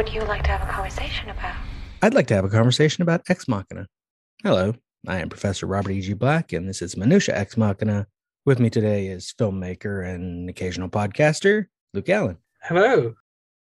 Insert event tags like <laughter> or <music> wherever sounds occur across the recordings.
would you like to have a conversation about? I'd like to have a conversation about Ex Machina. Hello, I am Professor Robert E.G. Black, and this is Minutia Ex Machina. With me today is filmmaker and occasional podcaster, Luke Allen. Hello.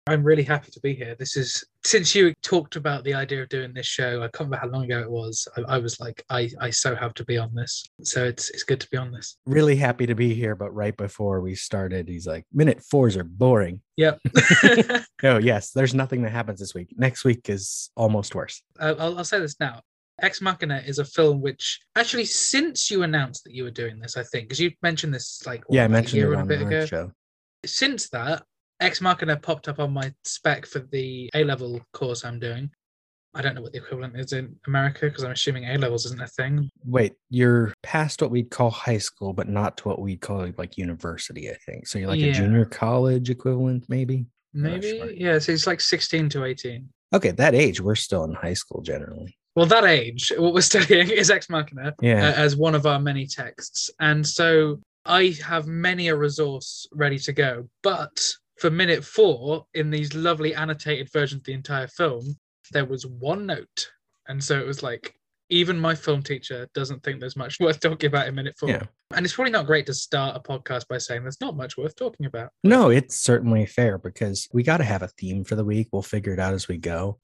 I'm really happy to be here. This is since you talked about the idea of doing this show. I can't remember how long ago it was. I, I was like, I, I so have to be on this. So it's it's good to be on this. Really happy to be here, but right before we started, he's like, minute fours are boring. Yep. <laughs> <laughs> Oh, yes, there's nothing that happens this week. Next week is almost worse. Uh, I'll, I'll say this now. Ex Machina is a film which actually, since you announced that you were doing this, I think, because you mentioned this like what, yeah, I mentioned year it and a bit ago. Show. Since that, Ex Machina popped up on my spec for the A level course I'm doing. I don't know what the equivalent is in America because I'm assuming A levels isn't a thing. Wait, you're past what we'd call high school, but not to what we'd call like university, I think. So you're like Yeah. a junior college equivalent, maybe? Maybe, sure. yeah. So it's like 16 to 18. Okay, that age, we're still in high school generally. Well, that age, what we're <laughs> studying is Ex Machina Yeah. uh, as one of our many texts. And so I have many a resource ready to go. But for minute four, in these lovely annotated versions of the entire film, there was one note. And so it was like, even my film teacher doesn't think there's much <laughs> worth talking about in minute four. Yeah. And it's probably not great to start a podcast by saying there's not much worth talking about. No, it's certainly fair because we got to have a theme for the week. We'll figure it out as we go.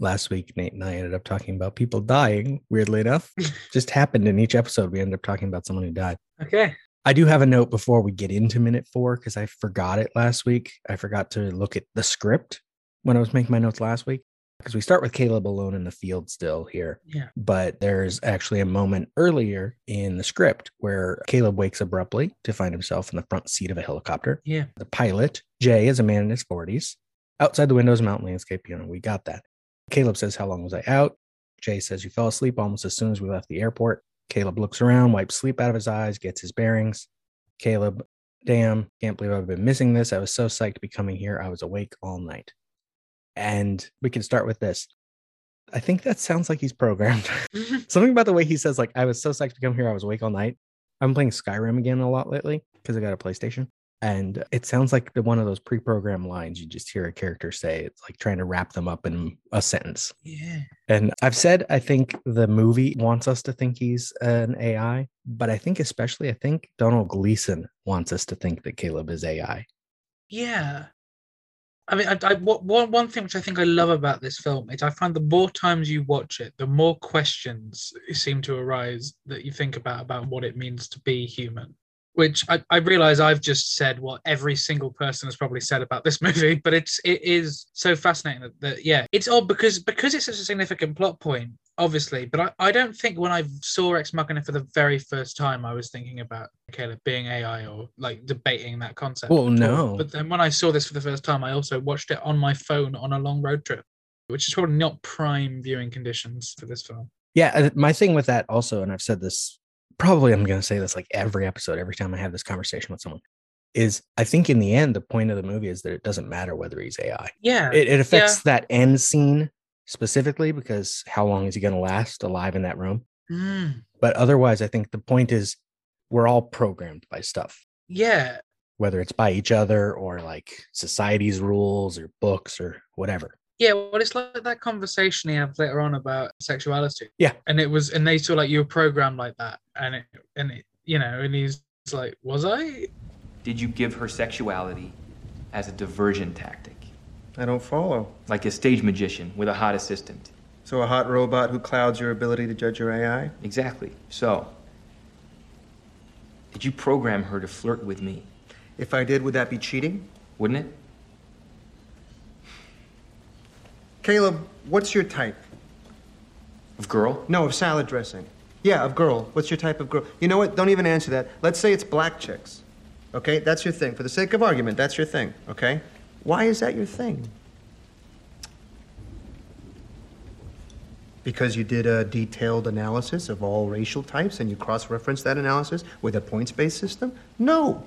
Last week, Nate and I ended up talking about people dying, weirdly enough. <laughs> Just happened in each episode. We ended up talking about someone who died. Okay. I do have a note before we get into minute four because I forgot it last week. I forgot to look at the script when I was making my notes last week because we start with Caleb alone in the field still here. Yeah. But there's actually a moment earlier in the script where Caleb wakes abruptly to find himself in the front seat of a helicopter. Yeah. The pilot, Jay, is a man in his 40s. Outside the window is a mountain landscape. You know, we got that. Caleb says, How long was I out? Jay says, You fell asleep almost as soon as we left the airport. Caleb looks around, wipes sleep out of his eyes, gets his bearings. Caleb, damn, can't believe I've been missing this. I was so psyched to be coming here. I was awake all night. And we can start with this. I think that sounds like he's programmed. <laughs> Mm-hmm. Something about the way he says, like, I was so psyched to come here. I was awake all night. I'm playing Skyrim again a lot lately because I got a PlayStation. And it sounds like the one of those pre-programmed lines you just hear a character say. It's like trying to wrap them up in a sentence. yeah. And I've said I think the movie wants us to think he's an AI, but I think especially I think Domhnall Gleeson wants us to think that Caleb is AI. Yeah. I mean, I, I, what, one, one thing which I think I love about this film is I find the more times you watch it, the more questions seem to arise that you think about about what it means to be human. Which I, I realize I've just said what every single person has probably said about this <laughs> movie, but it's it is so fascinating that, that yeah, it's odd because because it's such a significant plot point, obviously. But I, I don't think when I saw Ex Machina for the very first time, I was thinking about Caleb being AI or like debating that concept. Well, no. But then when I saw this for the first time, I also watched it on my phone on a long road trip, which is probably not prime viewing conditions for this film. Yeah, my thing with that also, and I've said this probably I'm going to say this like every episode, every time I have this conversation with someone, is I think in the end, the point of the movie is that it doesn't matter whether he's AI. Yeah. It, it affects that end scene specifically because how long is he going to last alive in that room? Mm, But otherwise, I think the point is we're all programmed by stuff. yeah. whether it's by each other or like society's rules or books or whatever. Yeah, well, it's like that conversation he had later on about sexuality. Yeah. and it was, and they feel like you were programmed like that, and it, and it, you know, and he's like, was I? Did you give her sexuality as a diversion tactic? I don't follow. Like a stage magician with a hot assistant? So a hot robot who clouds your ability to judge your AI? Exactly. So, did you program her to flirt with me? If I did, would that be cheating? Wouldn't it? Caleb, what's your type? Of girl? No, of salad dressing. Yeah, of girl. What's your type of girl? You know what? Don't even answer that. Let's say it's black chicks. Okay? That's your thing. For the sake of argument, that's your thing. Okay? Why is that your thing? Because you did a detailed analysis of all racial types and you cross referenced that analysis with a points based system? No.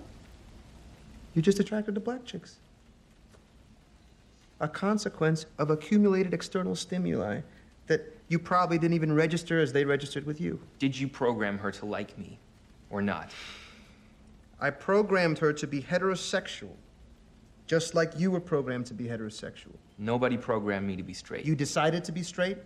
You're just attracted to black chicks. A consequence of accumulated external stimuli that you probably didn't even register as they registered with you. Did you program her to like me or not? I programmed her to be heterosexual, just like you were programmed to be heterosexual. Nobody programmed me to be straight. You decided to be straight?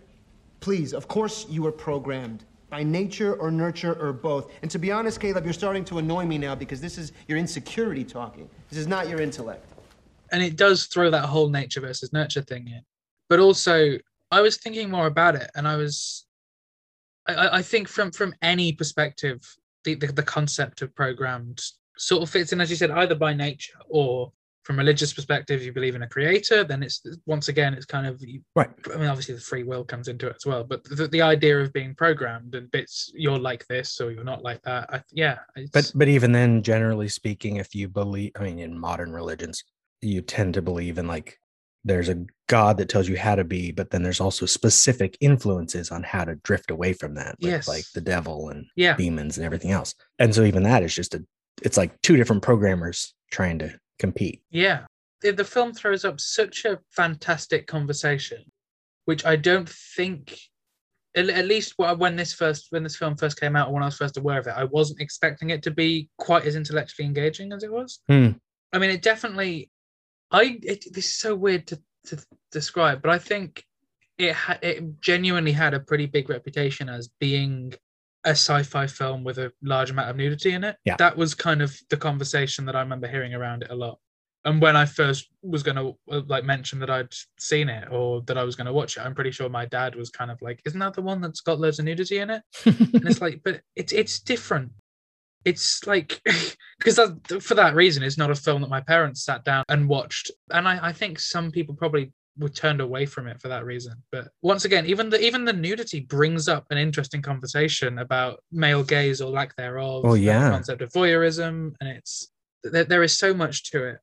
Please, of course you were programmed. By nature or nurture or both. And to be honest, Caleb, you're starting to annoy me now because this is your insecurity talking. This is not your intellect. And it does throw that whole nature versus nurture thing in. But also, I was thinking more about it, and I was, I- I, think from from any perspective, the, the the concept of programmed sort of fits in, as you said, either by nature or from religious perspective, you believe in a creator, then it's once again, it's kind of Right. I mean, obviously the free will comes into it as well, but the, the idea of being programmed and bits you're like this or you're not like that. I, yeah, it's, But but even then, generally speaking, if you believe, I mean, in modern religions, you tend to believe in like there's a God that tells you how to be, but then there's also specific influences on how to drift away from that, like, Yes. like the devil and yeah, demons and everything else. And so even that is just a, it's like two different programmers trying to compete. Yeah. The, the film throws up such a fantastic conversation, which I don't think, at, at least when this first when this film first came out, or when I was first aware of it, I wasn't expecting it to be quite as intellectually engaging as it was. Hmm. I mean, it definitely. I it, this is so weird to to describe, but I think it ha- it genuinely had a pretty big reputation as being a sci-fi film with a large amount of nudity in it. Yeah. That was kind of the conversation that I remember hearing around it a lot. And when I first was going to uh, like mention that I'd seen it or that I was going to watch it, I'm pretty sure my dad was kind of like, "Isn't that the one that's got loads of nudity in it?" <laughs> And it's like, but it's it's different. It's like <laughs> because for that reason, it's not a film that my parents sat down and watched. And I, I think some people probably were turned away from it for that reason. But once again, even the even the nudity brings up an interesting conversation about male gaze or lack thereof. Oh, and the yeah. concept of voyeurism, and it's there, there is so much to it.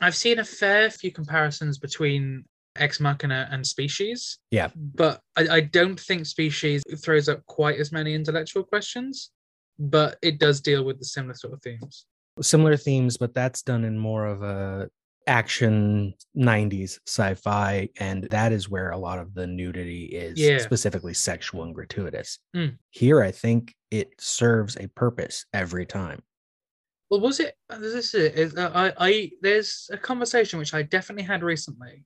I've seen a fair few comparisons between Ex Machina and Species. Yeah. But I, I don't think Species throws up quite as many intellectual questions, but it does deal with the similar sort of themes. Similar themes, but that's done in more of a action 90s sci-fi and that is where a lot of the nudity is Yeah. specifically sexual and gratuitous Mm. here i think it serves a purpose every time Well, was it? uh, This is it. is, uh, I, I, there's a conversation which I definitely had recently,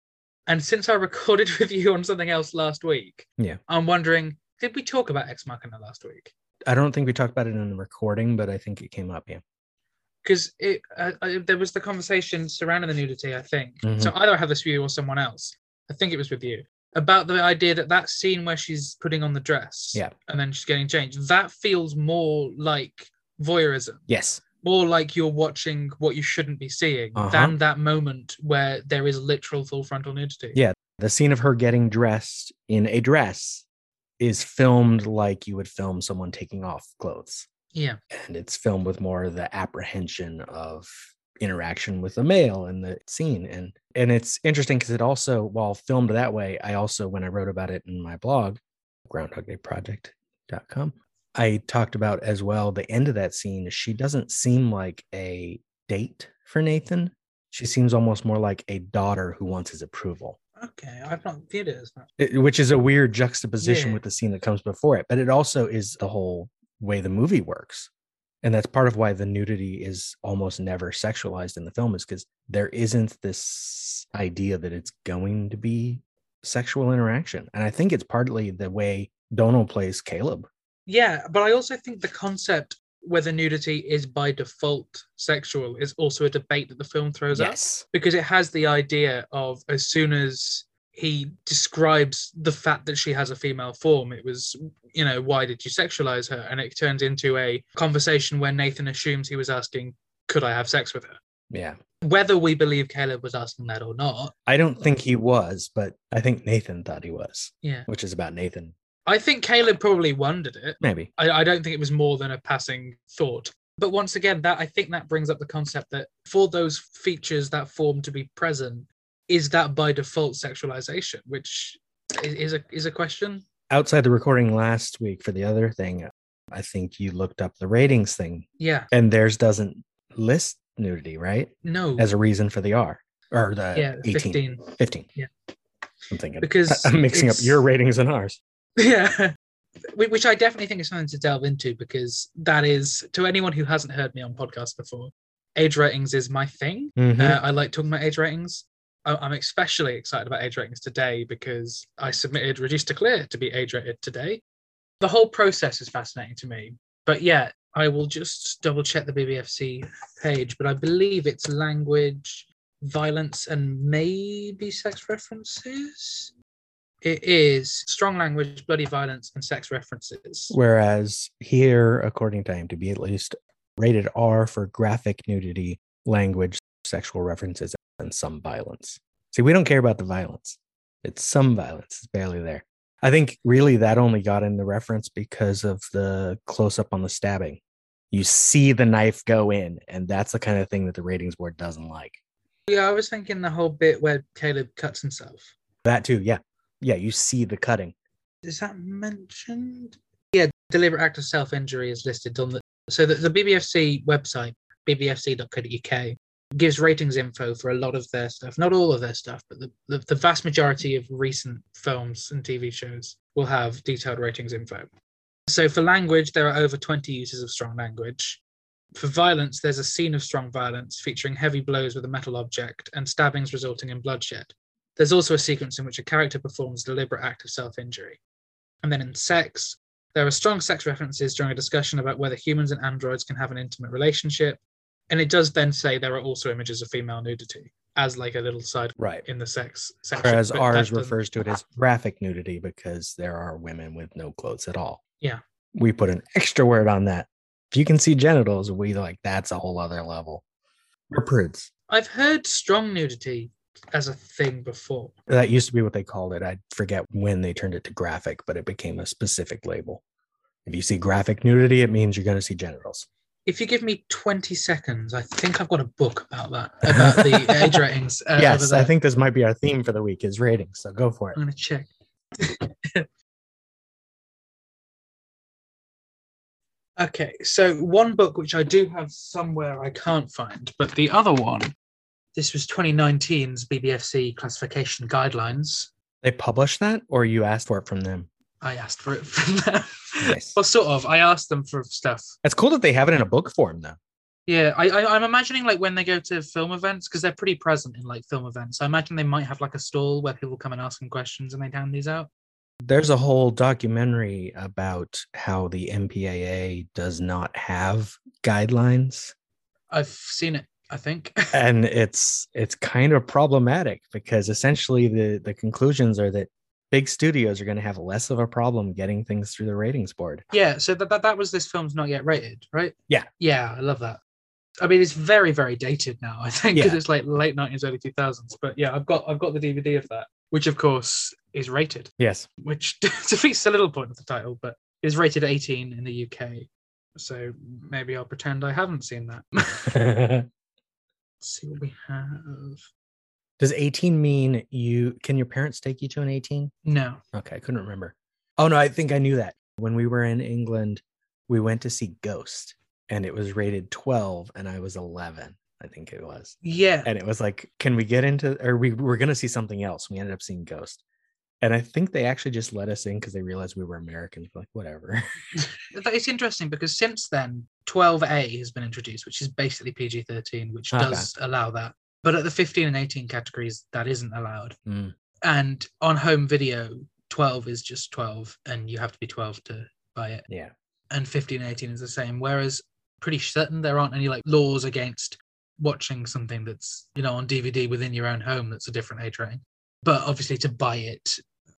and since I <laughs> recorded with you on something else last week, Yeah. I'm wondering, did we talk about Ex Machina last week? I don't think we talked about it in the recording but i think it came up yeah Because it, uh, uh, there was the conversation surrounding the nudity. I think Mhm. so. Either I have this with you or someone else. I think it was with you about the idea that that scene where she's putting on the dress, Yeah. and then she's getting changed. That feels more like voyeurism. yes more like you're watching what you shouldn't be seeing Uh-huh. than that moment where there is literal full frontal nudity. Yeah. the scene of her getting dressed in a dress is filmed like you would film someone taking off clothes. Yeah. and it's filmed with more of the apprehension of interaction with a male in the scene. And and it's interesting because it also while filmed that way i also when i wrote about it in my blog groundhogdayproject.com i talked about as well the end of that scene. She doesn't seem like a date for nathan. She seems almost more like a daughter who wants his approval Okay. I've not viewed it as that. it- which is a weird juxtaposition Yeah. with the scene that comes before it but it also is the whole way the movie works and that's part of why the nudity is almost never sexualized in the film is because there isn't this idea that it's going to be sexual interaction and i think it's partly the way donald plays caleb Yeah, but I also think the concept whether nudity is by default sexual is also a debate that the film throws up because it has the idea of as soon as he describes the fact that she has a female form, it was, you know, why did you sexualize her? And it turns into a conversation where Nathan assumes he was asking, could I have sex with her? yeah Whether we believe Caleb was asking that or not, i don't think he was but i think nathan thought he was yeah. which is about nathan I think Caleb probably wondered it. maybe I, I don't think it was more than a passing thought. But once again, that I think that brings up the concept that for those features that form to be present, is that by default sexualization, which is, is a is a question. outside the recording last week for the other thing i think you looked up the ratings thing Yeah, and theirs doesn't list nudity, right? no, As a reason for the R or the yeah, 18, 15. 15. Yeah. I'm thinking Because <laughs> I'm mixing up your ratings and ours. Yeah. <laughs> Which I definitely think is something to delve into because that is, to anyone who hasn't heard me on podcasts before, age ratings is my thing. Mhm. Uh, I like talking about age ratings. I- I'm especially excited about age ratings today because I submitted Reduced to Clear to be age rated today. The whole process is fascinating to me. But yeah, I will just double check the BBFC page, but I believe it's language, violence, and maybe sex references. It is strong language, bloody violence, and sex references. Whereas here, according time to IMDb at least, rated R for graphic nudity, language, sexual references, and some violence. See, we don't care about the violence. It's some violence, it's barely there. I think really that only got in the reference because of the close up on the stabbing. You see the knife go in, and that's the kind of thing that the ratings board doesn't like. Yeah, I was thinking the whole bit where Caleb cuts himself. That too, yeah. Yeah, you see the cutting. Is that mentioned? Yeah, deliberate act of self injury is listed on the so the, the BBFC website, bbfc.co.uk, gives ratings info for a lot of their stuff. Not all of their stuff, but the, the, the vast majority of recent films and TV shows will have detailed ratings info. So for language, there are over 20 uses of strong language. For violence, there's a scene of strong violence featuring heavy blows with a metal object and stabbings resulting in bloodshed. There's also a sequence in which a character performs a deliberate act of self injury. And then in sex, there are strong sex references during a discussion about whether humans and androids can have an intimate relationship. And it does then say there are also images of female nudity as like a little side Right. in the sex section. Whereas ours refers to it as graphic nudity because there are women with no clothes at all. Yeah. We put an extra word on that. If you can see genitals, we like that's a whole other level. We're prudes. I've heard strong nudity as a thing before. That used to be what they called it. I forget when they turned it to graphic, but it became a specific label. If you see graphic nudity, it means you're going to see genitals. If you give me 20 seconds, I think I've got a book about that, about the <laughs> age ratings. Uh, yes, I think this might be our theme for the week is ratings. So go for it. I'm going to check. <laughs> okay, so one book which I do have somewhere I can't find, but the other one, this was 2019's BBFC classification guidelines. They published that, or you asked for it from them. I asked for it from them. Nice. well, sort of. I asked them for stuff. It's cool that they have it in a book form, though. Yeah, I, I I'm imagining like when they go to film events because they're pretty present in like film events. I imagine they might have like a stall where people come and ask them questions and they hand these out. There's a whole documentary about how the MPAA does not have guidelines, I've seen it. I think. <laughs> and it's it's kind of problematic because essentially the the conclusions are that big studios are going to have less of a problem getting things through the ratings board. Yeah, so that, that that was this film's not yet rated, right? Yeah. Yeah, I love that. I mean, it's very very dated now. I think 'cause Yeah. it's like late nineties, early two thousands. But yeah, I've got I've got the DVD of that, which of course is rated, Yes. which <laughs> defeats the little point of the title, but is rated eighteen in the UK. So maybe I'll pretend I haven't seen that. <laughs> Let's see what we have. Does 18 mean you can your parents take you to an 18? No. Okay, I couldn't remember. Oh no, I think I knew that. When we were in England, we went to see Ghost and it was rated 12 and I was 11, I think it was. Yeah. And it was like, can we get into or we were going to see something else. We ended up seeing Ghost. And I think they actually just let us in because they realized we were Americans. We're like, whatever. <laughs> It's interesting because since then, 12A has been introduced, which is basically PG 13, which Okay. does allow that. But at the 15 and 18 categories, that isn't allowed. Mm. And on home video, 12 is just 12, and you have to be 12 to buy it. Yeah. And 15 and 18 is the same. Whereas, pretty certain there aren't any like laws against watching something that's, you know, on DVD within your own home that's a different age rating. But obviously, to buy it,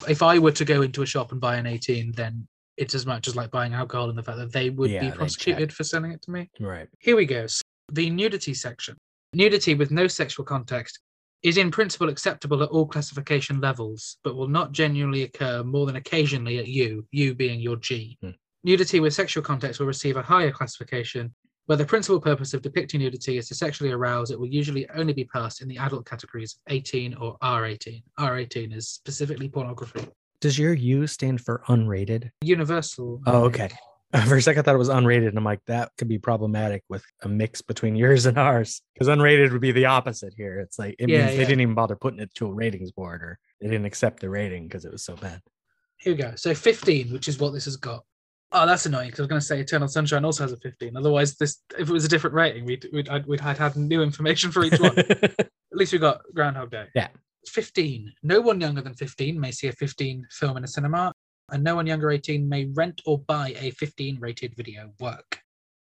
if I were to go into a shop and buy an 18, then it's as much as like buying alcohol and the fact that they would Yeah, be prosecuted for selling it to me. Right. Here we go. So the nudity section. Nudity with no sexual context is in principle acceptable at all classification levels, but will not genuinely occur more than occasionally at U, U being your G. Hmm. Nudity with sexual context will receive a higher classification. Where the principal purpose of depicting nudity is to sexually arouse, it will usually only be passed in the adult categories of 18 or R18. R18 is specifically pornography. Does your U stand for unrated? Universal. Oh, okay. <laughs> For a second, I thought it was unrated, and I'm like, that could be problematic with a mix between <laughs> yours and ours. Because unrated would be the opposite here. It's like it Yeah, means they didn't even bother putting it to a ratings board, or they didn't accept the rating because it was so bad. Here we go. So 15, which is what this has got. Oh, that's annoying because I was going to say Eternal Sunshine also has a 15. Otherwise, this if it was a different rating, we'd we'd I'd, we'd had had new information for each one. <laughs> At least we got Groundhog Day. Yeah. 15. No one younger than 15 may see a 15 film in a cinema, and no one younger 18 may rent or buy a 15 rated video work.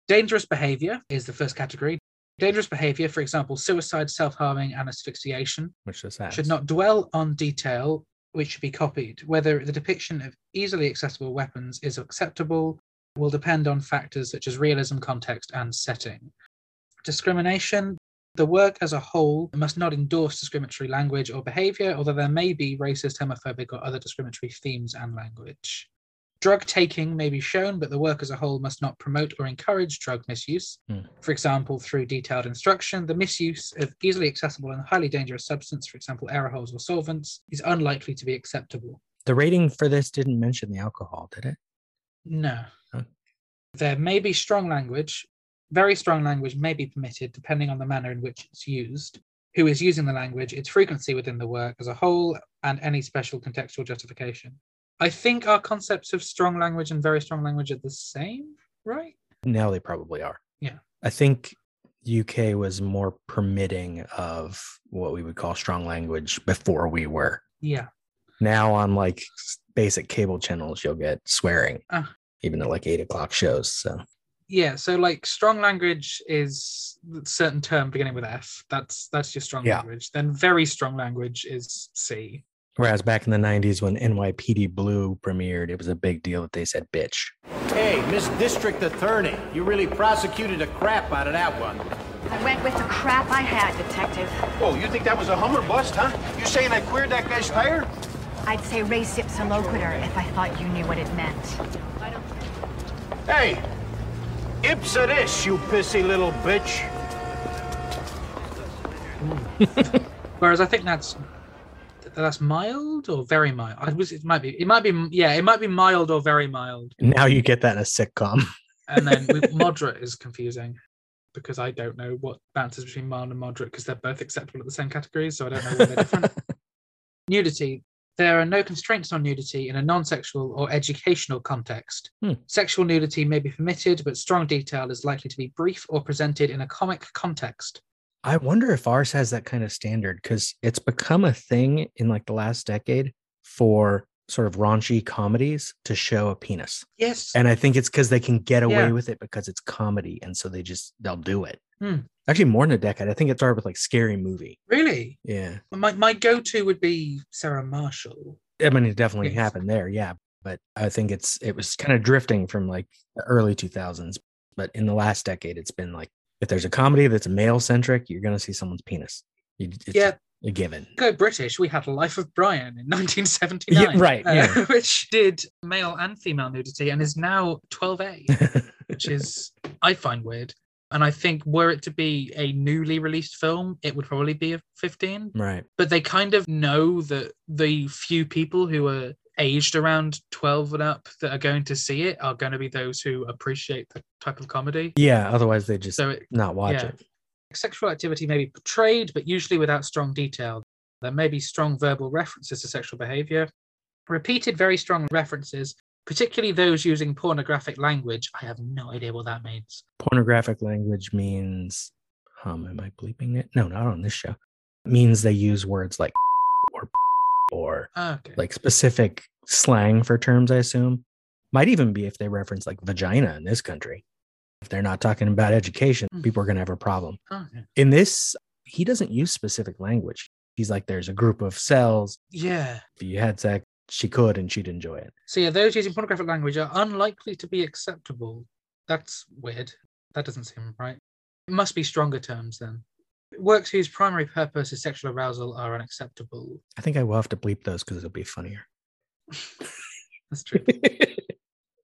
Dangerous behavior is the first category. Dangerous behavior, for example, suicide, self harming, and asphyxiation, Which this has. should not dwell on detail which should be copied. Whether the depiction of easily accessible weapons is acceptable will depend on factors such as realism, context, and setting. Discrimination. The work as a whole must not endorse discriminatory language or behavior, although there may be racist, homophobic, or other discriminatory themes and language. Drug taking may be shown, but the work as a whole must not promote or encourage drug misuse. Hmm. For example, through detailed instruction, the misuse of easily accessible and highly dangerous substance, for example, aerosols or solvents, is unlikely to be acceptable. The rating for this didn't mention the alcohol, did it? No. Huh. There may be strong language. Very strong language may be permitted depending on the manner in which it's used, who is using the language, its frequency within the work as a whole, and any special contextual justification. I think our concepts of strong language and very strong language are the same, right? Now they probably are. Yeah. I think UK was more permitting of what we would call strong language before we were. Yeah. Now on like basic cable channels, you'll get swearing, Ah. even at like eight o'clock shows. So Yeah. So like strong language is a certain term beginning with F. That's that's your strong Yeah. language. Then very strong language is C. whereas back in the '90s when NYPD Blue premiered, it was a big deal that they said "bitch." Hey, Miss District Attorney, you really prosecuted the crap out of that one. I went with the crap I had, Detective. Oh, you think that was a Hummer bust, huh? You saying I queered that guy's tire? I'd say res ipsa loquitur if I thought you knew what it meant. Hey, ipsa this, you pissy little bitch. <laughs> Whereas I think that's that's mild or very mild. I was it might be it might be yeah it might be mild or very mild. Now you get that in a sitcom. <laughs> And then with moderate is confusing because I don't know what bounces between mild and moderate because they're both acceptable at the same categories, so I don't know why they're different. <laughs> nudity. There are no constraints on nudity in a non-sexual or educational context. Hmm. Sexual nudity may be permitted, but strong detail is likely to be brief or presented in a comic context. I wonder if ours has that kind of standard because it's become a thing in like the last decade for sort of raunchy comedies to show a penis. Yes. And I think it's because they can get away Yeah. with it because it's comedy. And so they just, they'll do it. Hmm. Actually, more than a decade. I think it started with like Scary Movie. really? Yeah. My my go-to would be Sarah Marshall. I mean, it definitely Yes. happened there. Yeah. But I think it's, it was kind of drifting from like the early 2000s. But in the last decade, it's been like, if there's a comedy that's male centric, you're going to see someone's penis. You- It's Yeah. a given. Go British. We had Life of Brian in 1979, Yeah, right, uh, yeah. <laughs> which did male and female nudity and is now 12A, <laughs> which is I find weird. And I think were it to be a newly released film, it would probably be a 15. right. But they kind of know that the few people who are aged around 12 and up that are going to see it are going to be those who appreciate the type of comedy. Yeah. Otherwise, they just So it, not watch yeah. it. Sexual activity may be portrayed, but usually without strong detail. There may be strong verbal references to sexual behavior, repeated very strong references, particularly those using pornographic language. I have no idea what that means. Pornographic language means, um, am I bleeping it? No, not on this show. It means they use words like <laughs> or <laughs> or Okay. like specific slang for terms, I assume. Might even be if they reference like vagina in this country. If they're not talking about education, Mm. people are going to have a problem. Oh, yeah. In this, he doesn't use specific language. He's like, there's a group of cells. yeah. If you had sex, she could and she'd enjoy it. So yeah, those using pornographic language are unlikely to be acceptable. That's weird. That doesn't seem right. It must be stronger terms then. Works whose primary purpose is sexual arousal are unacceptable. I think I will have to bleep those because it'll be funnier. <laughs> That's true.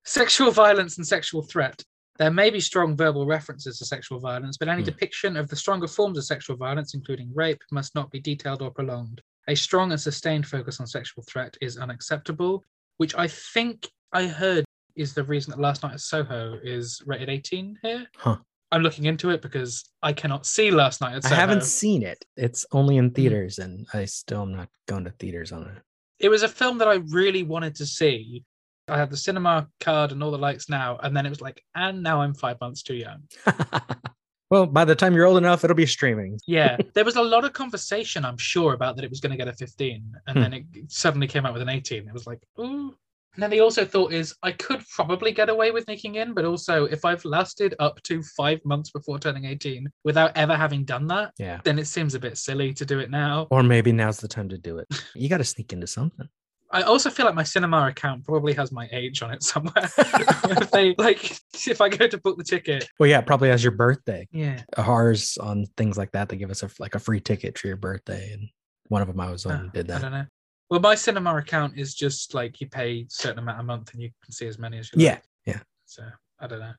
Sexual violence and sexual threat. There may be strong verbal references to sexual violence, but any Hmm. depiction of the stronger forms of sexual violence, including rape, must not be detailed or prolonged. A strong and sustained focus on sexual threat is unacceptable, which I think I heard is the reason that Last Night at Soho is rated 18 here. Huh. I'm looking into it because I cannot see Last Night at Soho. I haven't seen it. It's only in mm. theaters, and I still am not going to theaters on it. it was a film that I really wanted to see. I had the cinema card and all the likes now, and then it was like, and now I'm five months too young. <laughs> well, by the time you're old enough, it'll be streaming. Yeah, <laughs> there was a lot of conversation, I'm sure, about that it was going to get a 15, and Hmm. then it suddenly came out with an 18. It was like, ooh. And then the also thought is I could probably get away with sneaking in, but also if I've lasted up to five months before turning 18 without ever having done that, Yeah. then it seems a bit silly to do it now. Or maybe now's the time to do it. You got to sneak into something. I also feel like my cinema account probably has my age on it somewhere. <laughs> if they like, if I go to book the ticket, Well, yeah, probably as your birthday. yeah, Ours on things like that, they give us a like a free ticket for your birthday, and one of them I was on Oh, did that. I don't know. Well, my cinema account is just like you pay a certain amount a month and you can see as many as you Yeah, like. yeah. So I don't know.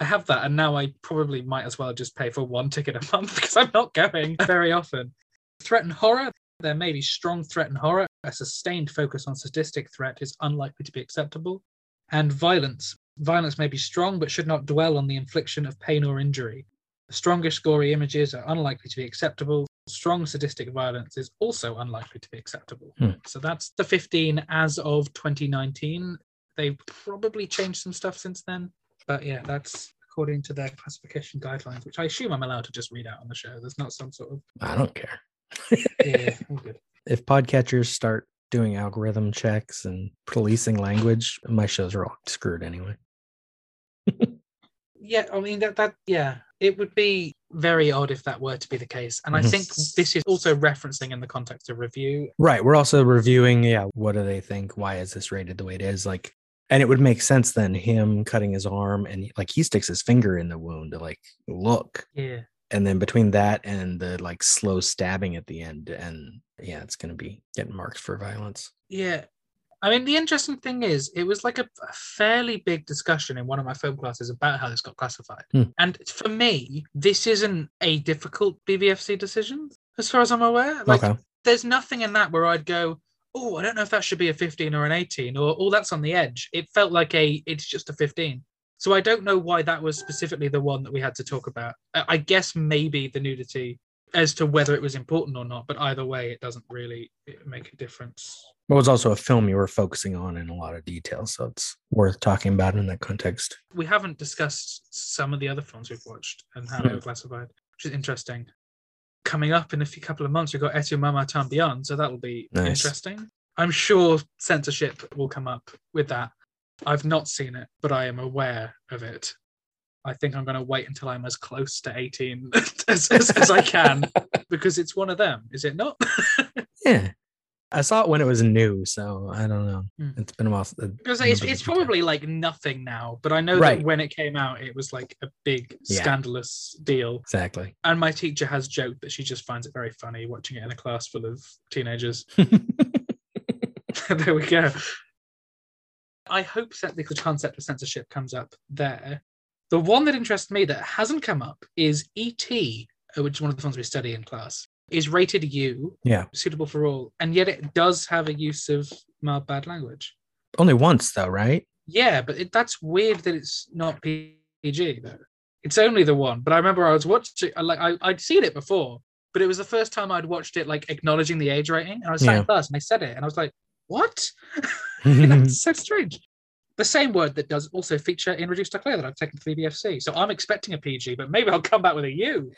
I have that, and now I probably might as well just pay for one ticket a month <laughs> because I'm not going very often. Threat and horror. There may be strong threat and horror. A sustained focus on sadistic threat is unlikely to be acceptable. And violence. Violence may be strong, but should not dwell on the infliction of pain or injury. The strongest gory images are unlikely to be acceptable. Strong sadistic violence is also unlikely to be acceptable. Hmm. So that's the 15 as of 2019. They've probably changed some stuff since then. But yeah, that's according to their classification guidelines, which I assume I'm allowed to just read out on the show. There's not some sort of I don't care. yeah, all good. If podcatchers start doing algorithm checks and policing language, my shows are all screwed anyway. <laughs> Yeah, I mean that that yeah, it would be very odd if that were to be the case. And I Mhm. think this is also referencing in the context of review. Right. We're also reviewing, yeah, what do they think? Why is this rated the way it is? Like, and it would make sense then him cutting his arm and like he sticks his finger in the wound to like look. Yeah. And then between that and the like slow stabbing at the end, and yeah, it's going to be getting marked for violence. Yeah. I mean, the interesting thing is, it was like a, a fairly big discussion in one of my film classes about how this got classified. Hmm. And for me, this isn't a difficult BBFC decision, as far as I'm aware. Like, okay. there's nothing in that where I'd go, oh, I don't know if that should be a 15 or an 18, or oh, that's on the edge. It felt like a, it's just a 15. So I don't know why that was specifically the one that we had to talk about. I I guess maybe the nudity as to whether it was important or not, but either way, it doesn't really eh, make a difference. But it was also a film you were focusing on in a lot of detail. So it's worth talking about in that context. We haven't discussed some of the other films we've watched and how they were hmm. classified, which is interesting. Coming up in a few couple of months, we've got Y Tu Mamá También, so that will be Nice. interesting. I'm sure censorship will come up with that. I've not seen it, but I am aware of it. I think I'm going to wait until I'm as close to 18 <laughs> as, as, as I can <laughs> because it's one of them, is it not? <laughs> Yeah. I saw it when it was new. So I don't know. Hmm. It's been a while. since- Because it's, it's probably like nothing now, but I know Right. that when it came out, it was like a big Yeah. scandalous deal. Exactly. And my teacher has joked that she just finds it very funny watching it in a class full of teenagers. there we go. I hope that the concept of censorship comes up there. The one that interests me that hasn't come up is E.T., uh, which is one of the films we study in class, is rated U, yeah. suitable for all, and yet it does have a use of mild bad language. Only once though, right? Yeah, but it, that's weird that it's not PG though. It's only the one. But I remember I was watching, like I, I'd seen it before, but it was the first time I'd watched it, like acknowledging the age rating. And I was sat Yeah. in class and they said it, and I was like, "What? <laughs> <laughs> That's so strange." The same word that does also feature in Reduced to Clear that I've taken to the BFC. So I'm expecting a PG, but maybe I'll come back with a U.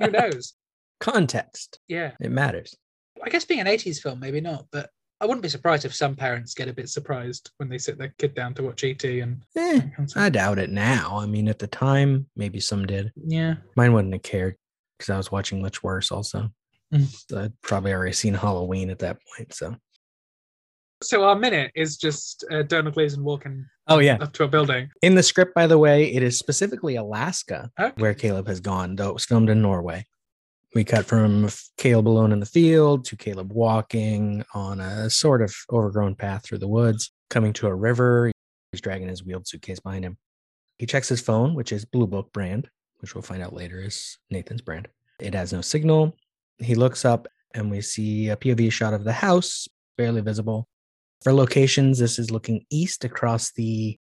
Who <laughs> knows? Context. Yeah. It matters. I guess being an 80s film, maybe not, but I wouldn't be surprised if some parents get a bit surprised when they sit their kid down to watch ET and Eh, I doubt it now. I mean, at the time, maybe some did. yeah. Mine wouldn't have cared because I was watching much worse also. Mm. I'd probably already seen Halloween at that point. So, So our minute is just uh, Domhnall Gleeson walking oh, yeah. up to a building. In the script, by the way, it is specifically Alaska Okay. where Caleb has gone, though it was filmed in Norway. We cut from Caleb alone in the field to Caleb walking on a sort of overgrown path through the woods, coming to a river. He's dragging his wheeled suitcase behind him. He checks his phone, which is Blue Book brand, which we'll find out later is Nathan's brand. It has no signal. He looks up and we see a POV shot of the house, barely visible. For locations, this is looking east across the,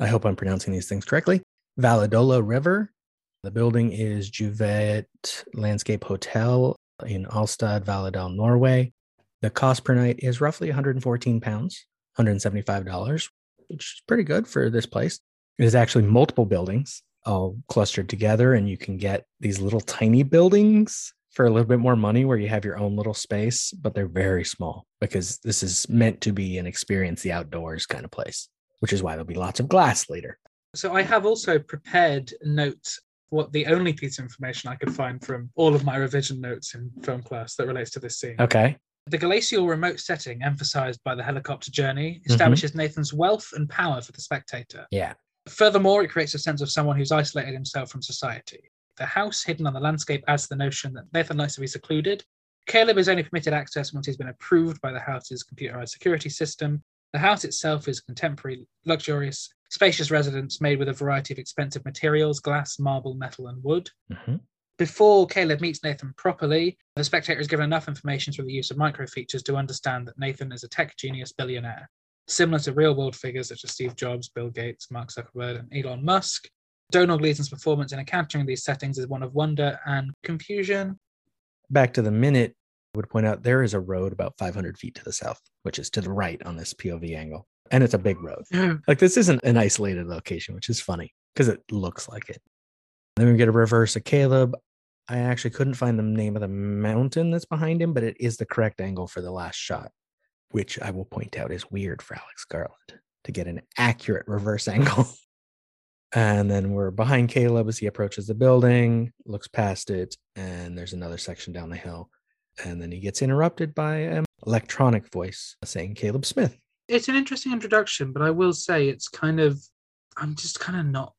I hope I'm pronouncing these things correctly, Valldøla River. The building is Juvet Landscape Hotel in Alstad, Valldal, Norway. The cost per night is roughly 114 pounds, $175. which is pretty good for this place. There's actually multiple buildings all clustered together, and you can get these little tiny buildings for a little bit more money where you have your own little space, but they're very small because this is meant to be an experience the outdoors kind of place, which is why there'll be lots of glass later. So I have also prepared notes. What the only piece of information I could find from all of my revision notes in film class that relates to this scene. Okay. The glacial remote setting, emphasized by the helicopter journey, Mm-hmm. establishes Nathan's wealth and power for the spectator. Yeah. Furthermore, it creates a sense of someone who's isolated himself from society. The house hidden on the landscape adds the notion that Nathan likes to be secluded. Caleb is only permitted access once he's been approved by the house's computerized security system. The house itself is a contemporary, luxurious, spacious residence made with a variety of expensive materials glass, marble, metal, and wood. Mhm. Before Caleb meets Nathan properly, the spectator is given enough information through the use of micro features to understand that Nathan is a tech genius billionaire. Similar to real world figures such as Steve Jobs, Bill Gates, Mark Zuckerberg, and Elon Musk, Domhnall Gleeson's performance in encountering these settings is one of wonder and confusion. Back to the minute, I would point out there is a road about 500 feet to the south, which is to the right on this POV angle. And it's a big road. <laughs> Like this isn't an isolated location, which is funny because it looks like it. Then we get a reverse of Caleb. I actually couldn't find the name of the mountain that's behind him, but it is the correct angle for the last shot, which I will point out is weird for Alex Garland to get an accurate reverse <laughs> angle. And then we're behind Caleb as he approaches the building, looks past it, and there's another section down the hill. And then he gets interrupted by an electronic voice saying Caleb Smith. It's an interesting introduction, but I will say it's kind of, I'm just kind of not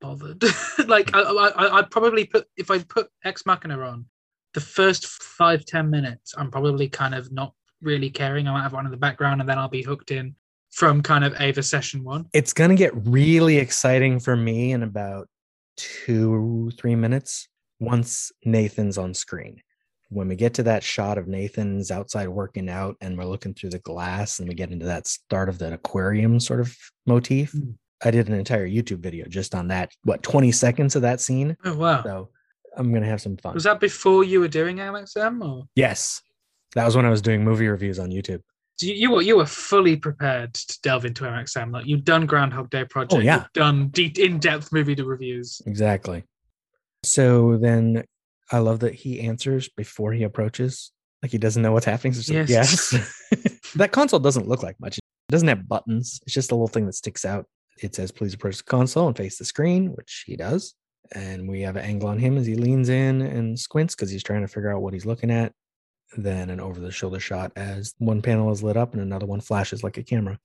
bothered. <laughs> like, I, I, I'd probably put, if I put Ex Machina on, the first five ten minutes, I'm probably kind of not really caring. I might have one in the background and then I'll be hooked in from kind of Ava session one. It's going to get really exciting for me in about two, three minutes once Nathan's on screen. When we get to that shot of Nathan's outside working out and we're looking through the glass and we get into that start of the aquarium sort of motif, Mm. I did an entire YouTube video just on that, what, 20 seconds of that scene. Oh, wow. So I'm going to have some fun. Was that before you were doing LXM or? yes. That was when I was doing movie reviews on YouTube. You, you were you were fully prepared to delve into MXM. Like you've done Groundhog Day project, Oh, yeah. you've done deep in-depth movie to reviews. Exactly. So then I love that he answers before he approaches. Like he doesn't know what's happening. So Yes. yes. <laughs> that console doesn't look like much. It doesn't have buttons. It's just a little thing that sticks out. It says, please approach the console and face the screen, which he does. And we have an angle on him as he leans in and squints because he's trying to figure out what he's looking at. Then an over the shoulder shot as one panel is lit up and another one flashes like a camera.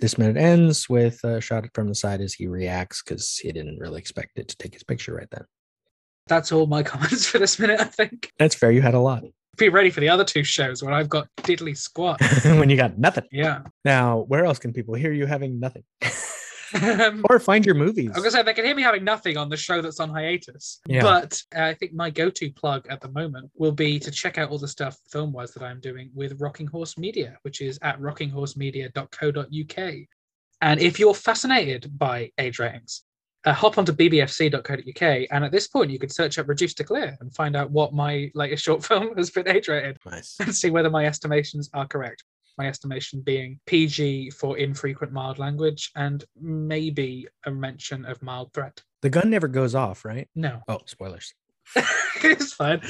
This minute ends with a shot from the side as he reacts because he didn't really expect it to take his picture right then. That's all my <laughs> comments for this minute. I think. That's fair. You had a lot Be ready for the other two shows when I've got diddly squat. <laughs> when you got nothing. Yeah. Now, where else can people hear you having nothing? <laughs> Um, or find your movies? I was gonna say they can hear me having nothing on the show that's on hiatus. Yeah. But uh, I think my go-to plug at the moment will be to check out all the stuff film-wise that I'm doing with Rocking Horse Media, which is at rockinghorsemedia.co.uk. And if you're fascinated by age ratings, uh, hop onto bbfc.co.uk, and at this point you could search up Reduced to Clear and find out what my latest short <laughs> film has been age rated Nice. and see whether my estimations are correct. My estimation being PG for infrequent mild language and maybe a mention of mild threat. The gun never goes off, right? No, Oh, spoilers. <laughs> it's fine.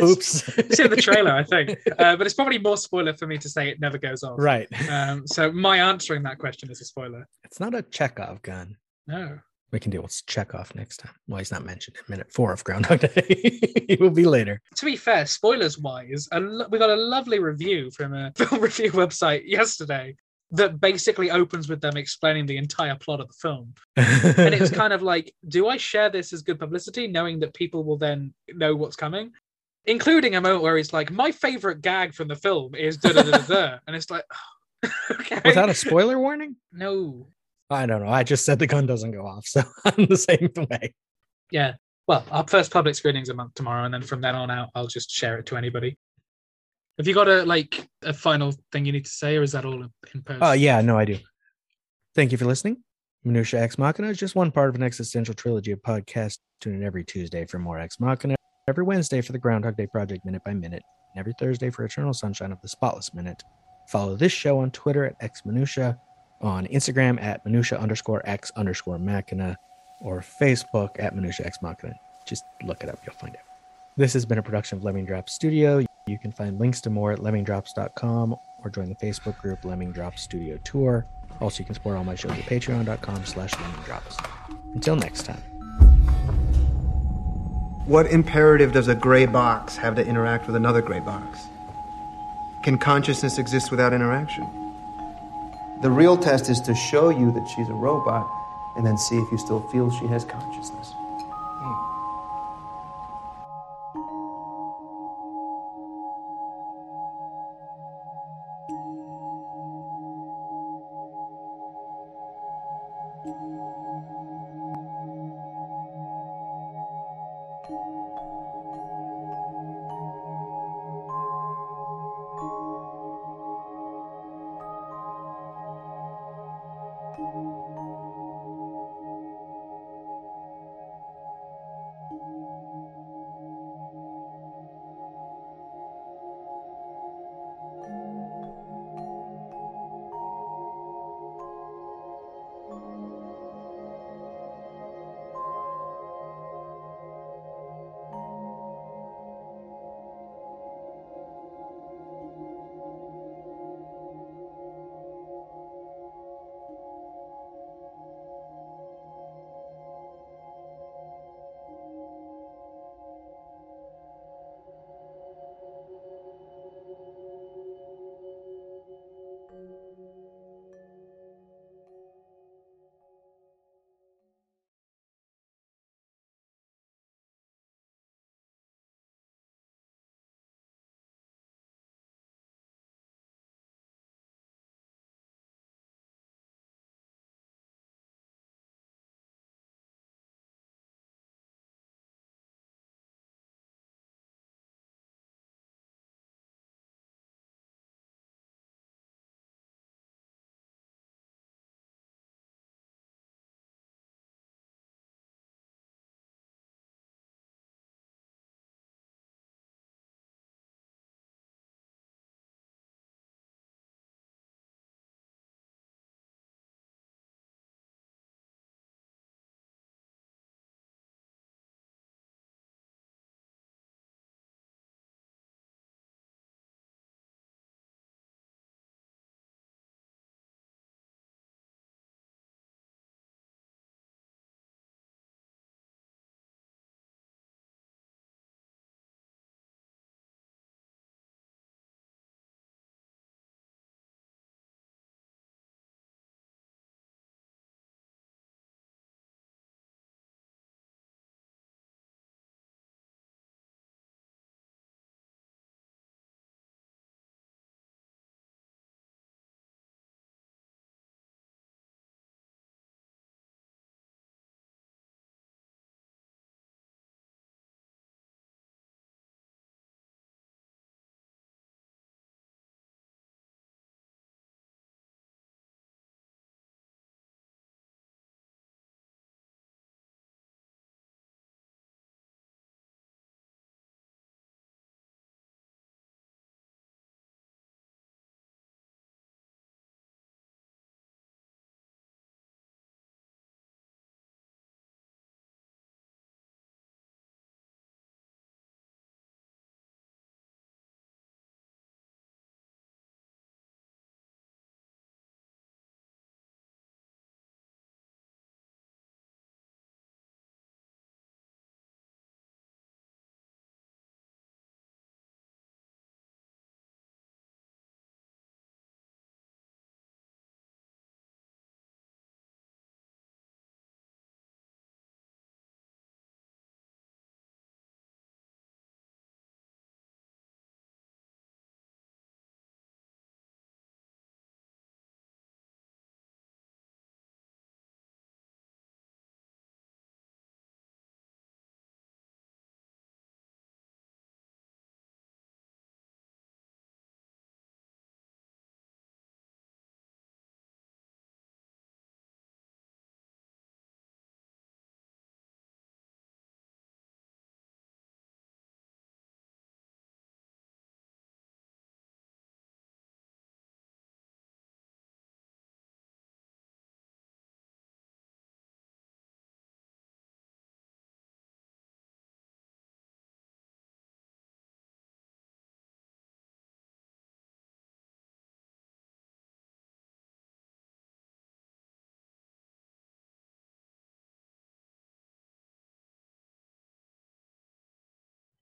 Oops. <laughs> It's in the trailer, I think. Uh, but it's probably more spoiler for me to say it never goes off. right. Um, so my answering that question is a spoiler. It's not a Chekhov gun. No. We can deal with Chekhov next time. Well, he's not mentioned in minute four of Groundhog <laughs> Day. he will be later. To be fair, spoilers wise, a lo- we got a lovely review from a <laughs> film review website yesterday that basically opens with them explaining the entire plot of the film. and it was kind of like, <laughs> do I share this as good publicity, knowing that people will then know what's coming? Including a moment where he's like, my favorite gag from the film is da da da da, da. and it's like, okay, Without a spoiler warning? no, I don't know. I just said the gun doesn't go off, <laughs> so I'm the same way. yeah. Well, our first public screening's a month tomorrow, and then from then on out, I'll just share it to anybody. Have you got a like a final thing you need to say, or is that all in person? Oh, uh, yeah, no, I do. Thank you for listening. Minutia Ex Machina is just one part of an existential trilogy of podcasts. Tune in every Tuesday for more Ex Machina, every Wednesday for the Groundhog Day Project Minute by Minute, and every Thursday for Eternal Sunshine of the Spotless Minute. Follow this show on Twitter at Ex Minutia. On Instagram at minutia underscore x underscore machina or Facebook at minutia x machina. Just look it up, you'll find it. This has been a production of Lemming Drops Studio. You can find links to more at lemmingdrops.com or join the Facebook group Lemming Drops Studio Tour. Also, you can support all my shows at patreon.com slash lemmingdrops. Until next time. What imperative does a gray box have to interact with another gray box? Can consciousness exist without interaction? The real test is to show you that she's a robot and then see if you still feel she has consciousness.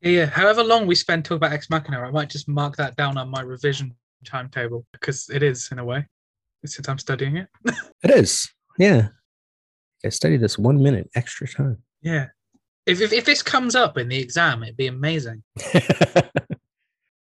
Yeah, yeah. However long we spend talking about Ex Machina, I might just mark that down on my revision timetable because it is in a way. Since I'm studying it. <laughs> It is. Yeah. I study this one minute extra time. Yeah. If, if if this comes up in the exam, it'd be amazing. <laughs>